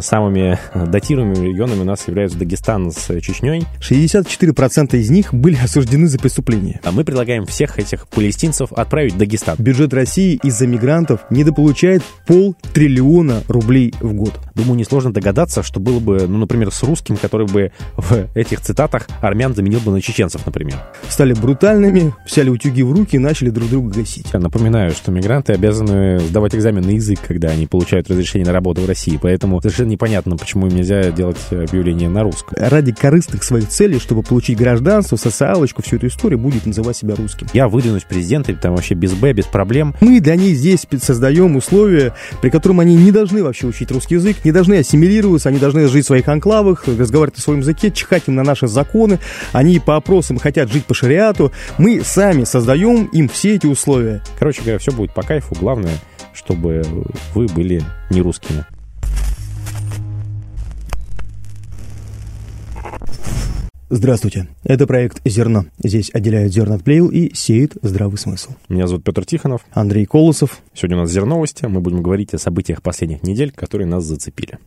Самыми датируемыми регионами у нас являются Дагестан с Чечней. 64% из них были осуждены за преступления. А мы предлагаем всех этих палестинцев отправить в Дагестан. Бюджет России из-за мигрантов недополучает полтриллиона рублей в год. Думаю, несложно догадаться, что было бы, ну, например, с русским, который бы в этих цитатах армян заменил бы на чеченцев, например. Стали брутальными, взяли утюги в руки и начали друг друга гасить. Я напоминаю, что мигранты обязаны сдавать экзамен на язык, когда они получают разрешение на работу в России, поэтому совершенно непонятно, почему им нельзя делать объявление на русском. Ради корыстных своих целей, чтобы получить гражданство, социалочку, всю эту историю, будет называть себя русским. Я выдвинусь президентом, там вообще без Б, без проблем. Мы для них здесь создаем условия, при котором они не должны вообще учить русский язык, не должны ассимилироваться, они должны жить в своих анклавах, разговаривать на своем языке, чихать им на наши законы. Они по опросам хотят жить по шариату. Мы сами создаем им все эти условия. Короче говоря, все будет по кайфу. Главное, чтобы вы были не русскими. Здравствуйте. Это проект «Зерно». Здесь отделяют зерна от плевел и сеют здравый смысл. Меня зовут Петр Тихонов. Андрей Колосов. Сегодня у нас «Зерновости». Мы будем говорить о событиях последних недель, которые нас зацепили.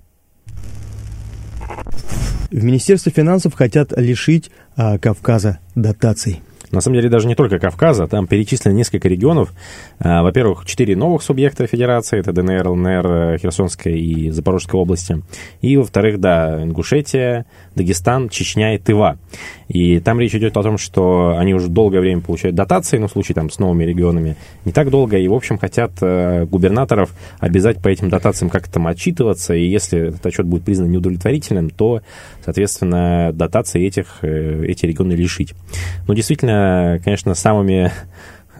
В Министерстве финансов хотят лишить а, Кавказа дотаций. На самом деле даже не только Кавказа, там перечислено несколько регионов. А, во-первых, четыре новых субъекта федерации, это ДНР, ЛНР, Херсонская и Запорожская области. И, во-вторых, да, Ингушетия, Дагестан, Чечня и Тыва. И там речь идет о том, что они уже долгое время получают дотации, но в случае там с новыми регионами не так долго, и, в общем, хотят э, губернаторов обязать по этим дотациям как-то там отчитываться, и если этот отчет будет признан неудовлетворительным, то, соответственно, дотации этих, э, эти регионы лишить. Ну, действительно, конечно, самыми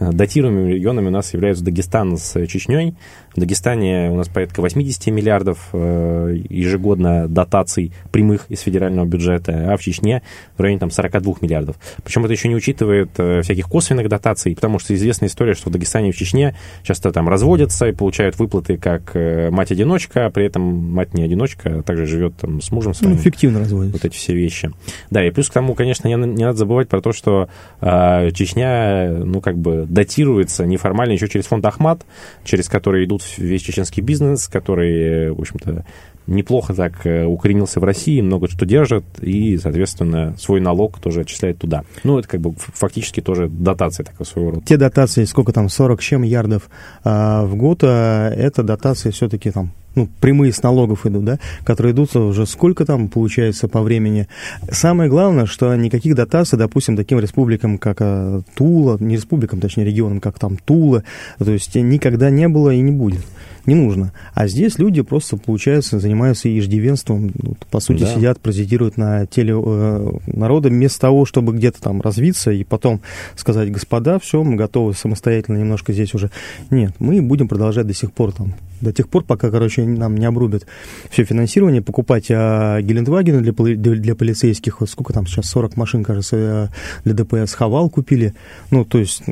датируемыми регионами у нас являются Дагестан с Чечней. В Дагестане у нас порядка 80 миллиардов э, ежегодно дотаций прямых из федерального бюджета, а в Чечне в районе там, 42 миллиардов. Причем это еще не учитывает э, всяких косвенных дотаций, потому что известная история, что в Дагестане и в Чечне часто там разводятся и получают выплаты как э, мать-одиночка, а при этом мать не одиночка, а также живет там с мужем своим. Ну, эффективно разводится. Вот эти все вещи. Да, и плюс к тому, конечно, не, не надо забывать про то, что э, Чечня, ну, как бы датируется неформально еще через фонд Ахмат, через который идут весь чеченский бизнес, который, в общем-то, неплохо так э, укоренился в России, много что держит, и, соответственно, свой налог тоже отчисляет туда. Ну, это как бы фактически тоже дотация такая своего рода. Те дотации, сколько там, 40 чем ярдов а, в год, а, это дотации все-таки там ну, прямые с налогов идут, да, которые идут уже сколько там получается по времени. Самое главное, что никаких дотаций, допустим, таким республикам, как а, Тула, не республикам, точнее регионам, как там Тула, то есть никогда не было и не будет не нужно. А здесь люди просто, получается, занимаются иждивенством, по сути, да. сидят, паразитируют на теле э, народа, вместо того, чтобы где-то там развиться и потом сказать, господа, все, мы готовы самостоятельно немножко здесь уже. Нет, мы будем продолжать до сих пор там, до тех пор, пока, короче, нам не обрубят все финансирование, покупать а, Гелендвагены для, для, для полицейских, вот сколько там сейчас, 40 машин, кажется, э, для ДПС, Хавал купили, ну, то есть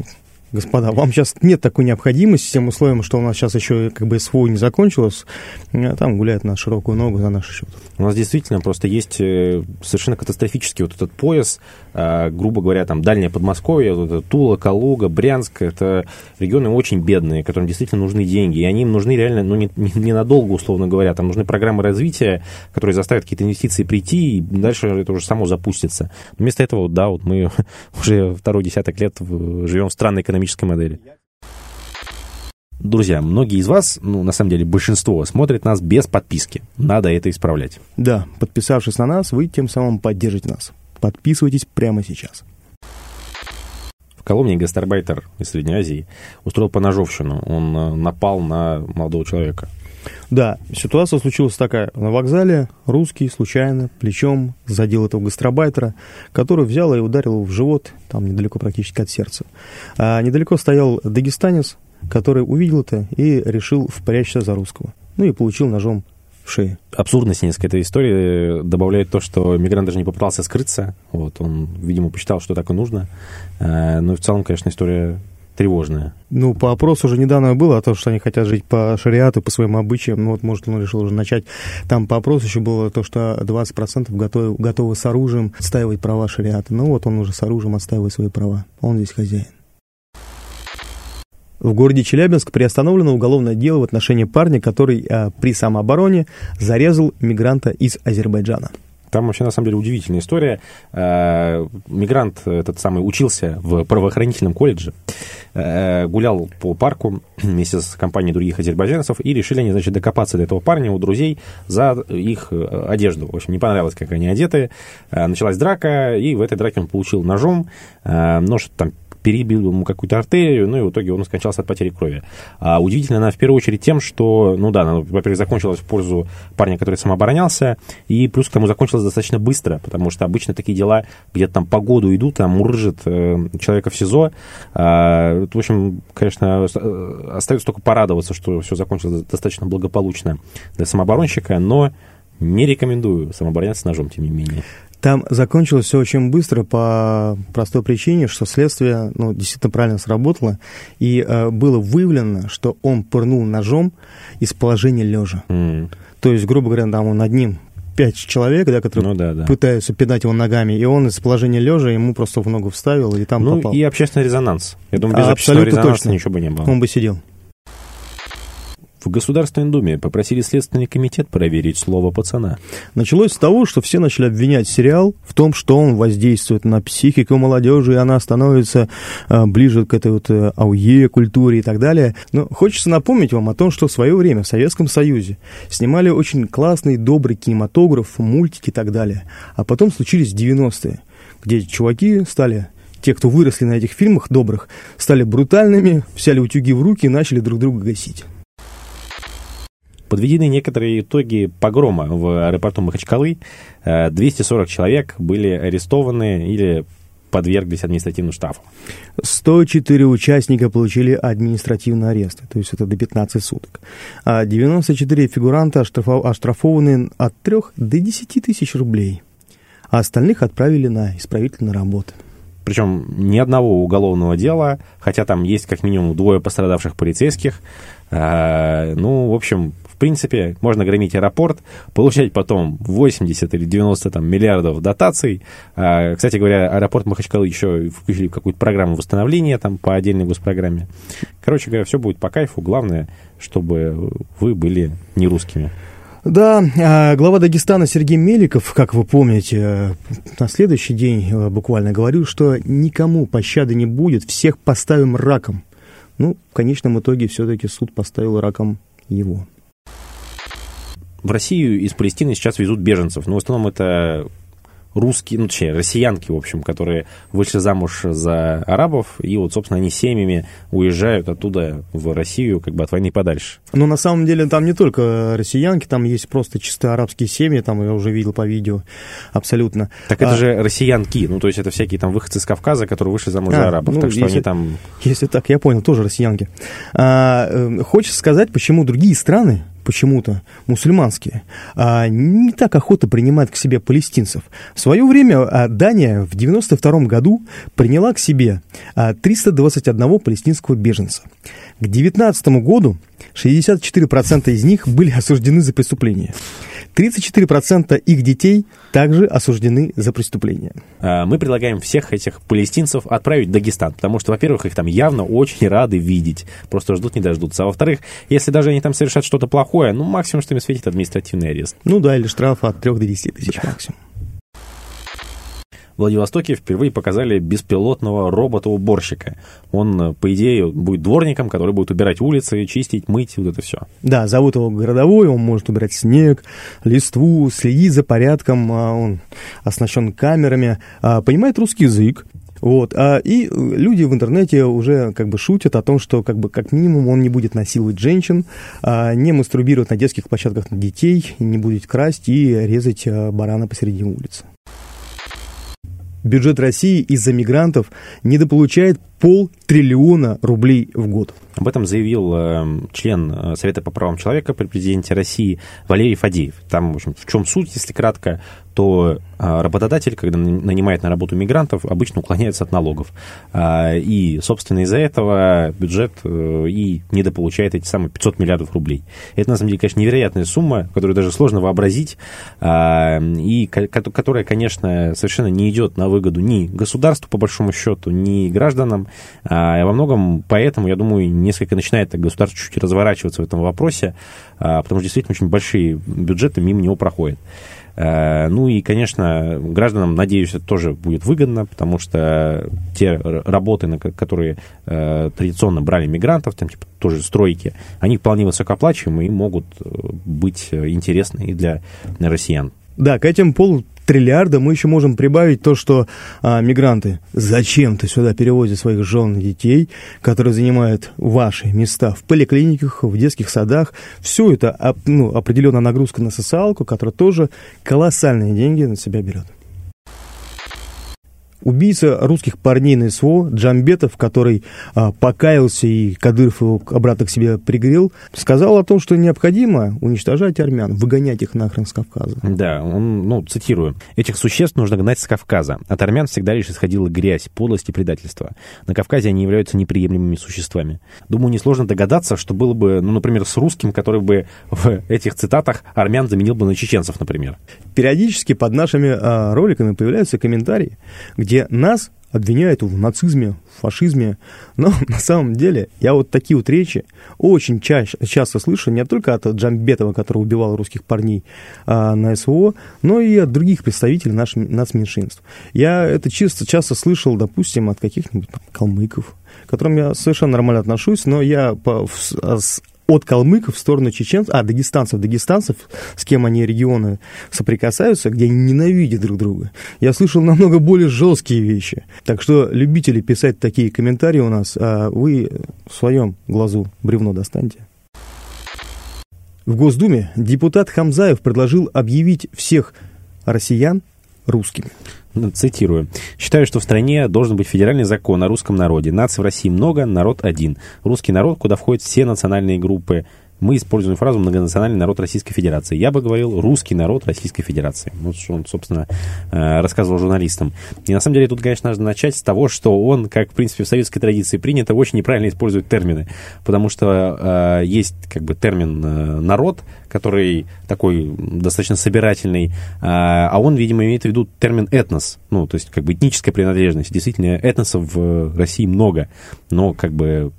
господа, вам сейчас нет такой необходимости, с тем условием, что у нас сейчас еще как бы СВО не закончилось, а там гуляет на широкую ногу за наш счет. У нас действительно просто есть э, совершенно катастрофический вот этот пояс, а, грубо говоря, там дальнее Подмосковье, вот это Тула, Калуга, Брянск, это регионы очень бедные, которым действительно нужны деньги, и они им нужны реально, ну, не, не, не условно говоря, там нужны программы развития, которые заставят какие-то инвестиции прийти, и дальше это уже само запустится. Но вместо этого, да, вот мы уже второй десяток лет живем в странной экономической экономической модели. Друзья, многие из вас, ну, на самом деле, большинство, смотрят нас без подписки. Надо это исправлять. Да, подписавшись на нас, вы тем самым поддержите нас. Подписывайтесь прямо сейчас. В Коломне гастарбайтер из Средней Азии устроил поножовщину. Он э, напал на молодого человека. Да, ситуация случилась такая. На вокзале русский случайно плечом задел этого гастробайтера, который взял и ударил его в живот, там недалеко практически от сердца. А недалеко стоял дагестанец, который увидел это и решил впрячься за русского. Ну и получил ножом в шее. Абсурдность несколько этой истории добавляет то, что мигрант даже не попытался скрыться. Вот, он, видимо, посчитал, что так и нужно. А, но в целом, конечно, история тревожная. Ну, по опросу уже недавно было о том, что они хотят жить по шариату, по своим обычаям. Ну, вот, может, он решил уже начать. Там по опросу еще было то, что 20% готовы, готовы с оружием отстаивать права шариата. Ну, вот он уже с оружием отстаивает свои права. Он здесь хозяин. В городе Челябинск приостановлено уголовное дело в отношении парня, который а, при самообороне зарезал мигранта из Азербайджана. Там вообще, на самом деле, удивительная история. Э, мигрант этот самый учился в правоохранительном колледже, э, гулял по парку вместе с компанией других азербайджанцев, и решили они, значит, докопаться до этого парня у друзей за их э, одежду. В общем, не понравилось, как они одеты. Началась драка, и в этой драке он получил ножом. Нож там перебил ему какую-то артерию, ну и в итоге он скончался от потери крови. А удивительно она в первую очередь тем, что, ну да, во-первых, закончилась в пользу парня, который самооборонялся, и плюс к тому закончилась достаточно быстро, потому что обычно такие дела где-то там по году идут, там мурыжит э, человека в СИЗО. А, в общем, конечно, остается только порадоваться, что все закончилось достаточно благополучно для самооборонщика, но не рекомендую самообороняться ножом, тем не менее. Там закончилось все очень быстро по простой причине, что следствие ну, действительно правильно сработало, и э, было выявлено, что он пырнул ножом из положения лежа. Mm. То есть, грубо говоря, там он над ним пять человек, да, которые ну, да, да. пытаются пинать его ногами, и он из положения лежа ему просто в ногу вставил, и там ну, попал. и общественный резонанс. Я думаю, без а, общественного резонанса точно. ничего бы не было. Он бы сидел. В Государственной Думе попросили Следственный комитет проверить слово пацана. Началось с того, что все начали обвинять сериал в том, что он воздействует на психику молодежи, и она становится э, ближе к этой вот э, ауе культуре и так далее. Но хочется напомнить вам о том, что в свое время в Советском Союзе снимали очень классный, добрый кинематограф, мультики и так далее. А потом случились 90-е, где чуваки стали те, кто выросли на этих фильмах добрых, стали брутальными, взяли утюги в руки и начали друг друга гасить. Подведены некоторые итоги погрома в аэропорту Махачкалы. 240 э, человек были арестованы или подверглись административному штрафу. 104 участника получили административный арест, то есть это до 15 суток. А 94 фигуранта оштрафованы от 3 до 10 тысяч рублей, а остальных отправили на исправительные работы. Причем ни одного уголовного дела, хотя там есть как минимум двое пострадавших полицейских. А, ну, в общем, принципе, можно громить аэропорт, получать потом 80 или 90 там, миллиардов дотаций. А, кстати говоря, аэропорт Махачкалы еще включили в какую-то программу восстановления там, по отдельной госпрограмме. Короче говоря, все будет по кайфу. Главное, чтобы вы были не русскими. Да, а, глава Дагестана Сергей Меликов, как вы помните, на следующий день э, буквально говорил, что никому пощады не будет, всех поставим раком. Ну, в конечном итоге все-таки суд поставил раком его. В Россию из Палестины сейчас везут беженцев, но в основном это русские, ну, точнее, россиянки, в общем, которые вышли замуж за арабов, и вот, собственно, они семьями уезжают оттуда в Россию, как бы от войны подальше. Но на самом деле там не только россиянки, там есть просто чисто арабские семьи, там я уже видел по видео, абсолютно. Так это а... же россиянки, ну, то есть это всякие там выходцы из Кавказа, которые вышли замуж а, за арабов, ну, так что если, они там... Если так, я понял, тоже россиянки. А, э, хочется сказать, почему другие страны почему-то мусульманские, а, не так охотно принимают к себе палестинцев. В свое время а, Дания в 92 году приняла к себе 321 а, палестинского беженца. К 19 году 64% из них были осуждены за преступления. 34% их детей также осуждены за преступления. А, мы предлагаем всех этих палестинцев отправить в Дагестан, потому что, во-первых, их там явно очень рады видеть, просто ждут не дождутся. А во-вторых, если даже они там совершат что-то плохое, ну, максимум, что им светит административный арест. Ну да, или штраф от 3 до 10 тысяч максимум. Владивостоке впервые показали беспилотного робота-уборщика. Он, э, по идее, будет дворником, который будет убирать улицы, чистить, мыть, вот это все. Да, зовут его Городовой, он может убирать снег, листву, следить за порядком, а, он оснащен камерами, а, понимает русский язык, вот, а, и люди в интернете уже как бы шутят о том, что как бы как минимум он не будет насиловать женщин, не мастурбировать на детских площадках на детей, не будет красть и резать барана посередине улицы бюджет России из-за мигрантов недополучает полтриллиона рублей в год. Об этом заявил э, член э, Совета по правам человека при президенте России Валерий Фадеев. Там, в общем, в чем суть, если кратко, то э, работодатель, когда нанимает на работу мигрантов, обычно уклоняется от налогов. Э, и, собственно, из-за этого бюджет э, и недополучает эти самые 500 миллиардов рублей. Это, на самом деле, конечно, невероятная сумма, которую даже сложно вообразить, э, и которая, конечно, совершенно не идет на выгоду ни государству, по большому счету, ни гражданам, А, и во многом поэтому, я думаю, несколько начинает государство чуть-чуть разворачиваться в этом вопросе, а, потому что действительно очень большие бюджеты мимо него проходят. Э, ну и, конечно, гражданам, надеюсь, это тоже будет выгодно, потому что те работы, на которые э, традиционно брали мигрантов, там типа тоже стройки, они вполне высокооплачиваемые и могут э, быть интересны и для россиян. Да, к этим полу триллиарда мы еще можем прибавить то, что а, мигранты зачем-то сюда перевозят своих жен и детей, которые занимают ваши места в поликлиниках, в детских садах. Все это ну, определенная нагрузка на социалку, которая тоже колоссальные деньги на себя берет. Убийца русских парней на СВО Джамбетов, который а, покаялся и Кадыров его обратно к себе пригрел, сказал о том, что необходимо уничтожать армян, выгонять их нахрен с Кавказа. Да, он, ну, цитирую. «Этих существ нужно гнать с Кавказа. От армян всегда лишь исходила грязь, подлость и предательство. На Кавказе они являются неприемлемыми существами. Думаю, несложно догадаться, что было бы, ну, например, с русским, который бы в этих цитатах армян заменил бы на чеченцев, например. Периодически под нашими а, роликами появляются комментарии, где где нас обвиняют в нацизме, в фашизме. Но на самом деле я вот такие вот речи очень чаще, часто слышу не только от Джамбетова, который убивал русских парней а, на СВО, но и от других представителей наших нацменьшинств. Я это чисто часто слышал, допустим, от каких-нибудь там, калмыков, к которым я совершенно нормально отношусь, но я по, с, от калмыков в сторону чеченцев, а, дагестанцев, дагестанцев, с кем они регионы соприкасаются, где они ненавидят друг друга. Я слышал намного более жесткие вещи. Так что любители писать такие комментарии у нас, а вы в своем глазу бревно достаньте. В Госдуме депутат Хамзаев предложил объявить всех россиян русскими. Цитирую. «Считаю, что в стране должен быть федеральный закон о русском народе. Наций в России много, народ один. Русский народ, куда входят все национальные группы, мы используем фразу «многонациональный народ Российской Федерации». Я бы говорил «русский народ Российской Федерации». Вот что он, собственно, э, рассказывал журналистам. И на самом деле тут, конечно, нужно начать с того, что он, как, в принципе, в советской традиции принято, очень неправильно использует термины. Потому что э, есть как бы термин э, «народ», который такой достаточно собирательный, э, а он, видимо, имеет в виду термин «этнос», ну, то есть как бы этническая принадлежность. Действительно, этносов в России много, но как бы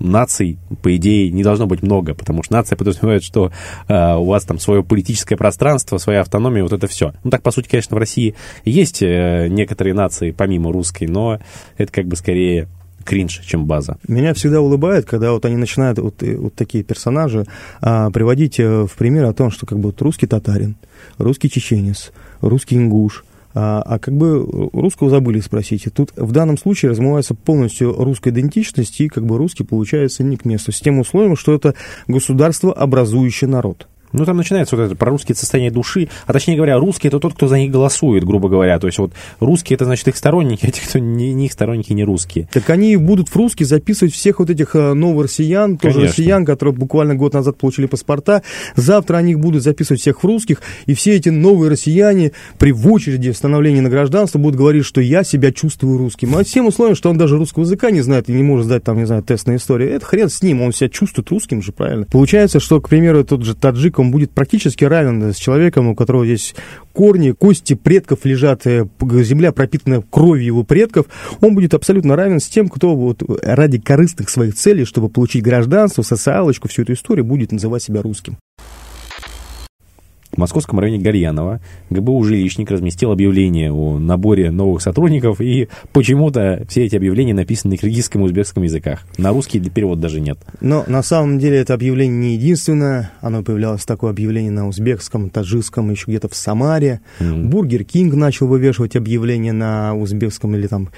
наций, по идее, не должно быть много, потому что нация подразумевает, что э, у вас там свое политическое пространство, своя автономия, вот это все. Ну так, по сути, конечно, в России есть э, некоторые нации помимо русской, но это как бы скорее кринж, чем база. Меня всегда улыбает, когда вот они начинают вот, э, вот такие персонажи а, приводить э, в пример о том, что как бы вот русский татарин, русский чеченец, русский ингуш, а, а как бы русского забыли спросить. И тут в данном случае размывается полностью русская идентичность, и как бы русский получается не к месту. С тем условием, что это государство, образующий народ. Ну, там начинается вот это про русские состояние души, а точнее говоря, русский это тот, кто за них голосует, грубо говоря. То есть вот русские это значит их сторонники, а те, кто не, не их сторонники, не русские. Так они будут в русские записывать всех вот этих э, новых россиян, тоже Конечно. россиян, которые буквально год назад получили паспорта. Завтра они будут записывать всех в русских, и все эти новые россияне при в очереди становления на гражданство будут говорить, что я себя чувствую русским. А тем условием, что он даже русского языка не знает и не может сдать там, не знаю, тест на историю. Это хрен с ним, он себя чувствует русским же, правильно? Получается, что, к примеру, тот же таджик, он будет практически равен с человеком, у которого здесь корни, кости предков лежат, э, земля пропитана кровью его предков, он будет абсолютно равен с тем, кто вот ради корыстных своих целей, чтобы получить гражданство, социалочку, всю эту историю, будет называть себя русским. В московском районе Гольянова ГБУ «Жилищник» разместил объявление о наборе новых сотрудников, и почему-то все эти объявления написаны на киргизском и узбекском языках. На русский перевод даже нет. Но на самом деле это объявление не единственное. Оно появлялось такое объявление на узбекском, таджикском, еще где-то в Самаре. Mm. Burger King начал вывешивать объявления на узбекском или там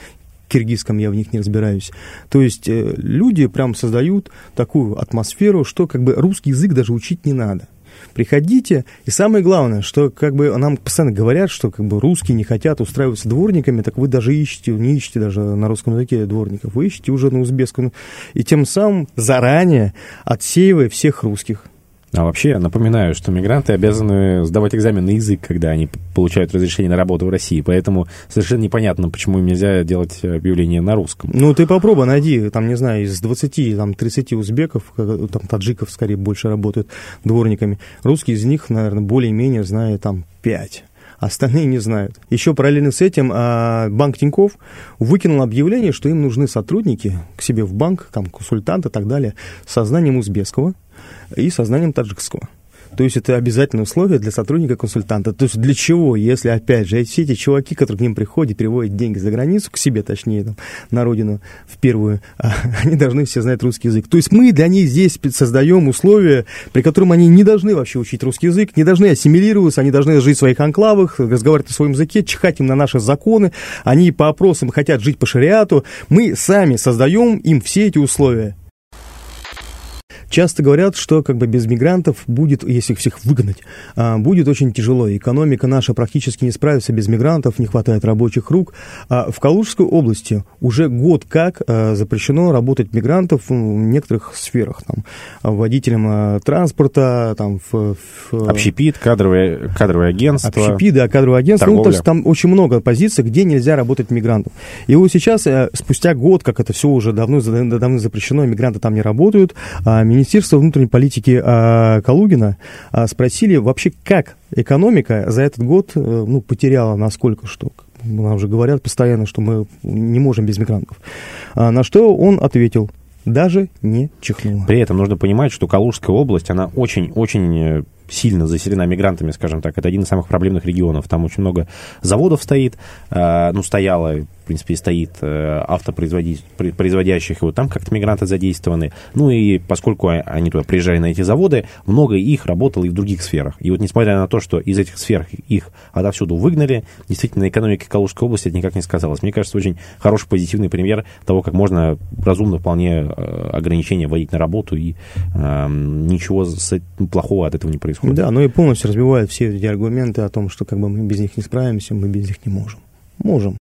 киргизском, я в них не разбираюсь. То есть э, люди прям создают такую атмосферу, что как бы русский язык даже учить не надо приходите. И самое главное, что как бы нам постоянно говорят, что как бы русские не хотят устраиваться дворниками, так вы даже ищете, не ищете даже на русском языке дворников, вы ищете уже на узбекском. И тем самым заранее отсеивая всех русских. А вообще, напоминаю, что мигранты обязаны сдавать экзамен на язык, когда они получают разрешение на работу в России. Поэтому совершенно непонятно, почему им нельзя делать объявление на русском. Ну, ты попробуй, найди, там, не знаю, из 20, там, 30 узбеков, там, таджиков, скорее, больше работают дворниками. Русские из них, наверное, более-менее знают, там, 5 остальные не знают. Еще параллельно с этим а, банк Тиньков выкинул объявление, что им нужны сотрудники к себе в банк, там, консультанты и так далее, со знанием узбекского и со знанием таджикского. То есть это обязательное условие для сотрудника-консультанта. То есть для чего, если, опять же, все эти чуваки, которые к ним приходят, приводят деньги за границу, к себе, точнее, там, на родину в первую, а, они должны все знать русский язык. То есть мы для них здесь создаем условия, при котором они не должны вообще учить русский язык, не должны ассимилироваться, они должны жить в своих анклавах, разговаривать на своем языке, чихать им на наши законы, они по опросам хотят жить по шариату. Мы сами создаем им все эти условия. Часто говорят, что как бы без мигрантов будет, если их всех выгнать, а, будет очень тяжело. Экономика наша практически не справится без мигрантов, не хватает рабочих рук. А в Калужской области уже год как а, запрещено работать мигрантов в некоторых сферах. Там, водителям транспорта, там, в, в... Общепит, кадровое, кадровое агентство. Общепит, да, кадровое агентство. Ну, то есть там очень много позиций, где нельзя работать мигрантов. И вот сейчас, э, спустя год, как это все уже давно, давно запрещено, мигранты там не работают, министр Министерства внутренней политики а, Калугина а, спросили вообще, как экономика за этот год э, ну, потеряла насколько что. Нам уже говорят постоянно, что мы не можем без мигрантов. А, на что он ответил, даже не чихнула. При этом нужно понимать, что Калужская область, она очень-очень сильно заселена мигрантами, скажем так. Это один из самых проблемных регионов. Там очень много заводов стоит, э, ну, стояло в принципе, и стоит э, автопроизводящих, и вот там как-то мигранты задействованы. Ну и поскольку они туда приезжали на эти заводы, много их работало и в других сферах. И вот несмотря на то, что из этих сфер их отовсюду выгнали, действительно, на экономике Калужской области это никак не сказалось. Мне кажется, очень хороший позитивный пример того, как можно разумно вполне э, ограничения вводить на работу, и э, ничего плохого от этого не происходит. Да, ну и полностью разбивает все эти аргументы о том, что как бы мы без них не справимся, мы без них не можем. Можем.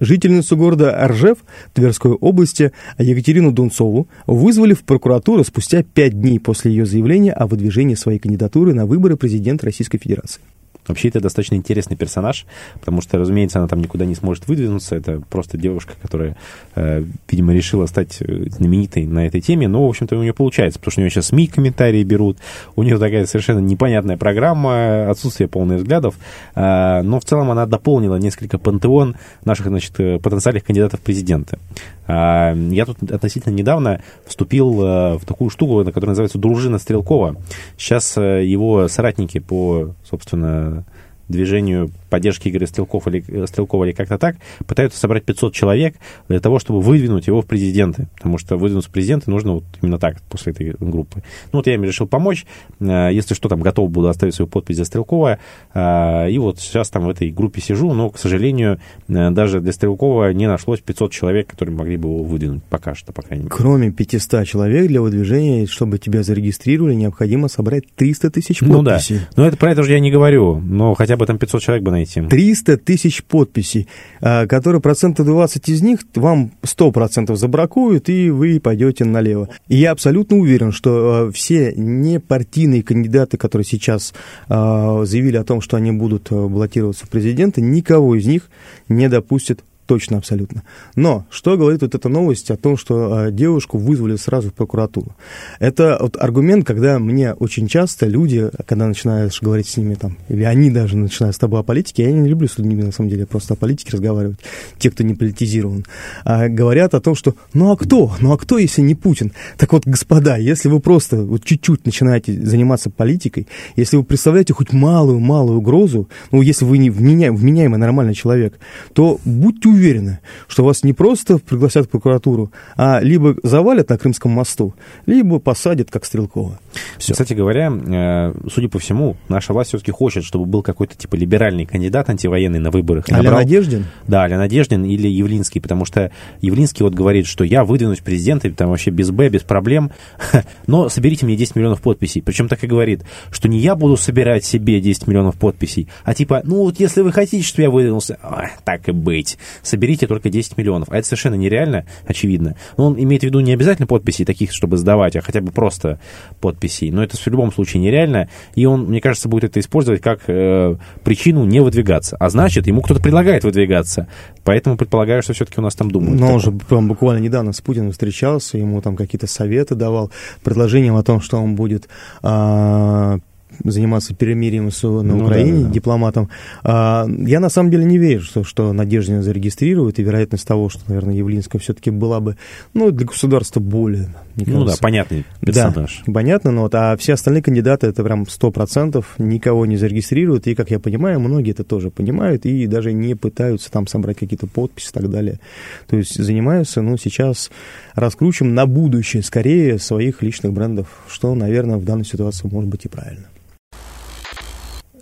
Жительницу города Оржев Тверской области Екатерину Дунцову вызвали в прокуратуру спустя пять дней после ее заявления о выдвижении своей кандидатуры на выборы президента Российской Федерации. Вообще, это достаточно интересный персонаж, потому что, разумеется, она там никуда не сможет выдвинуться. Это просто девушка, которая, э, видимо, решила стать э, знаменитой на этой теме. Но, в общем-то, у нее получается, потому что у нее сейчас СМИ комментарии берут. У нее такая совершенно непонятная программа, отсутствие полных взглядов. Э, но в целом она дополнила несколько пантеон наших, значит, э, потенциальных кандидатов в президенты. Э, я тут относительно недавно вступил э, в такую штуку, которая называется «Дружина Стрелкова». Сейчас э, его соратники по, собственно, движению поддержки Игоря Стрелкова или, э, Стрелкова или как-то так, пытаются собрать 500 человек для того, чтобы выдвинуть его в президенты. Потому что выдвинуться в президенты нужно вот именно так, после этой группы. Ну, вот я им решил помочь. Э, если что, там готов буду оставить свою подпись за Стрелкова. Э, и вот сейчас там в этой группе сижу, но, к сожалению, даже для Стрелкова не нашлось 500 человек, которые могли бы его выдвинуть. Пока что, по крайней мере. Кроме 500 человек для выдвижения, чтобы тебя зарегистрировали, необходимо собрать 300 тысяч подписей. Ну да, но это про это же я не говорю. Но хотя бы там 500 человек бы найти. 300 тысяч подписей, а, которые процентов 20 из них вам 100% забракуют, и вы пойдете налево. И я абсолютно уверен, что а, все непартийные кандидаты, которые сейчас а, заявили о том, что они будут баллотироваться в президенты, никого из них не допустят точно абсолютно. Но что говорит вот эта новость о том, что э, девушку вызвали сразу в прокуратуру? Это вот аргумент, когда мне очень часто люди, когда начинаешь говорить с ними там, или они даже начинают с тобой о политике, я не люблю с людьми на самом деле просто о политике разговаривать, те, кто не политизирован, а говорят о том, что ну а кто? Ну а кто, если не Путин? Так вот, господа, если вы просто вот чуть-чуть начинаете заниматься политикой, если вы представляете хоть малую-малую угрозу, ну если вы не вменяемый нормальный человек, то будьте уверены, что вас не просто пригласят в прокуратуру, а либо завалят на Крымском мосту, либо посадят, как Стрелкова. Все. Кстати говоря, э, судя по всему, наша власть все-таки хочет, чтобы был какой-то типа либеральный кандидат антивоенный на выборах. А Надеждин? Да, Аля Надеждин или Явлинский, потому что Явлинский вот говорит, что я выдвинусь президента, там вообще без Б, без проблем, но соберите мне 10 миллионов подписей. Причем так и говорит, что не я буду собирать себе 10 миллионов подписей, а типа, ну вот если вы хотите, чтобы я выдвинулся, так и быть, соберите только 10 миллионов. А это совершенно нереально, очевидно. Но он имеет в виду не обязательно подписи таких, чтобы сдавать, а хотя бы просто подписей. Но это в любом случае нереально. И он, мне кажется, будет это использовать как э, причину не выдвигаться. А значит, ему кто-то предлагает выдвигаться. Поэтому предполагаю, что все-таки у нас там думают. Но он же прям буквально недавно с Путиным встречался, ему там какие-то советы давал, предложением о том, что он будет... Э, заниматься перемирием с, на ну, Украине, да, да. дипломатом. А, я на самом деле не верю, что, что Надеждина зарегистрируют, и вероятность того, что, наверное, Явлинская все-таки была бы, ну, для государства более, мне Ну да, понятный персонаж. Да, понятно, но вот, а все остальные кандидаты, это прям 100% никого не зарегистрируют, и, как я понимаю, многие это тоже понимают, и даже не пытаются там собрать какие-то подписи и так далее. То есть занимаются, ну, сейчас раскручиваем на будущее скорее своих личных брендов, что, наверное, в данной ситуации может быть и правильно.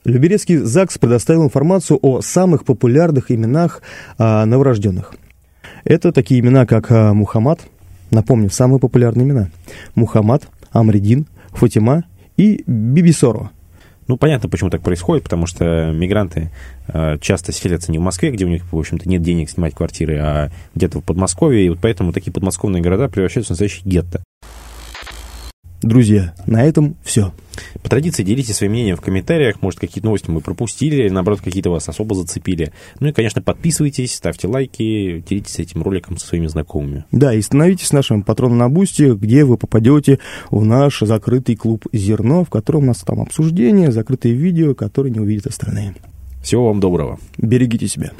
Люберецкий ЗАГС предоставил информацию о самых популярных именах а, новорожденных. Это такие имена, как а, Мухаммад, напомню, самые популярные имена. Мухаммад, Амридин, Фатима и Бибисоро. Ну, понятно, почему так происходит, потому что мигранты э, часто селятся не в Москве, где у них, в общем-то, нет денег снимать квартиры, а где-то в Подмосковье, и вот поэтому такие подмосковные города превращаются в настоящий гетто. Друзья, на этом все. По традиции делитесь своим мнением в комментариях. Может, какие-то новости мы пропустили, или наоборот, какие-то вас особо зацепили. Ну и, конечно, подписывайтесь, ставьте лайки, делитесь этим роликом со своими знакомыми. Да, и становитесь нашим патроном на Boosty, где вы попадете в наш закрытый клуб «Зерно», в котором у нас там обсуждения, закрытые видео, которые не увидят остальные. Всего вам доброго. Берегите себя.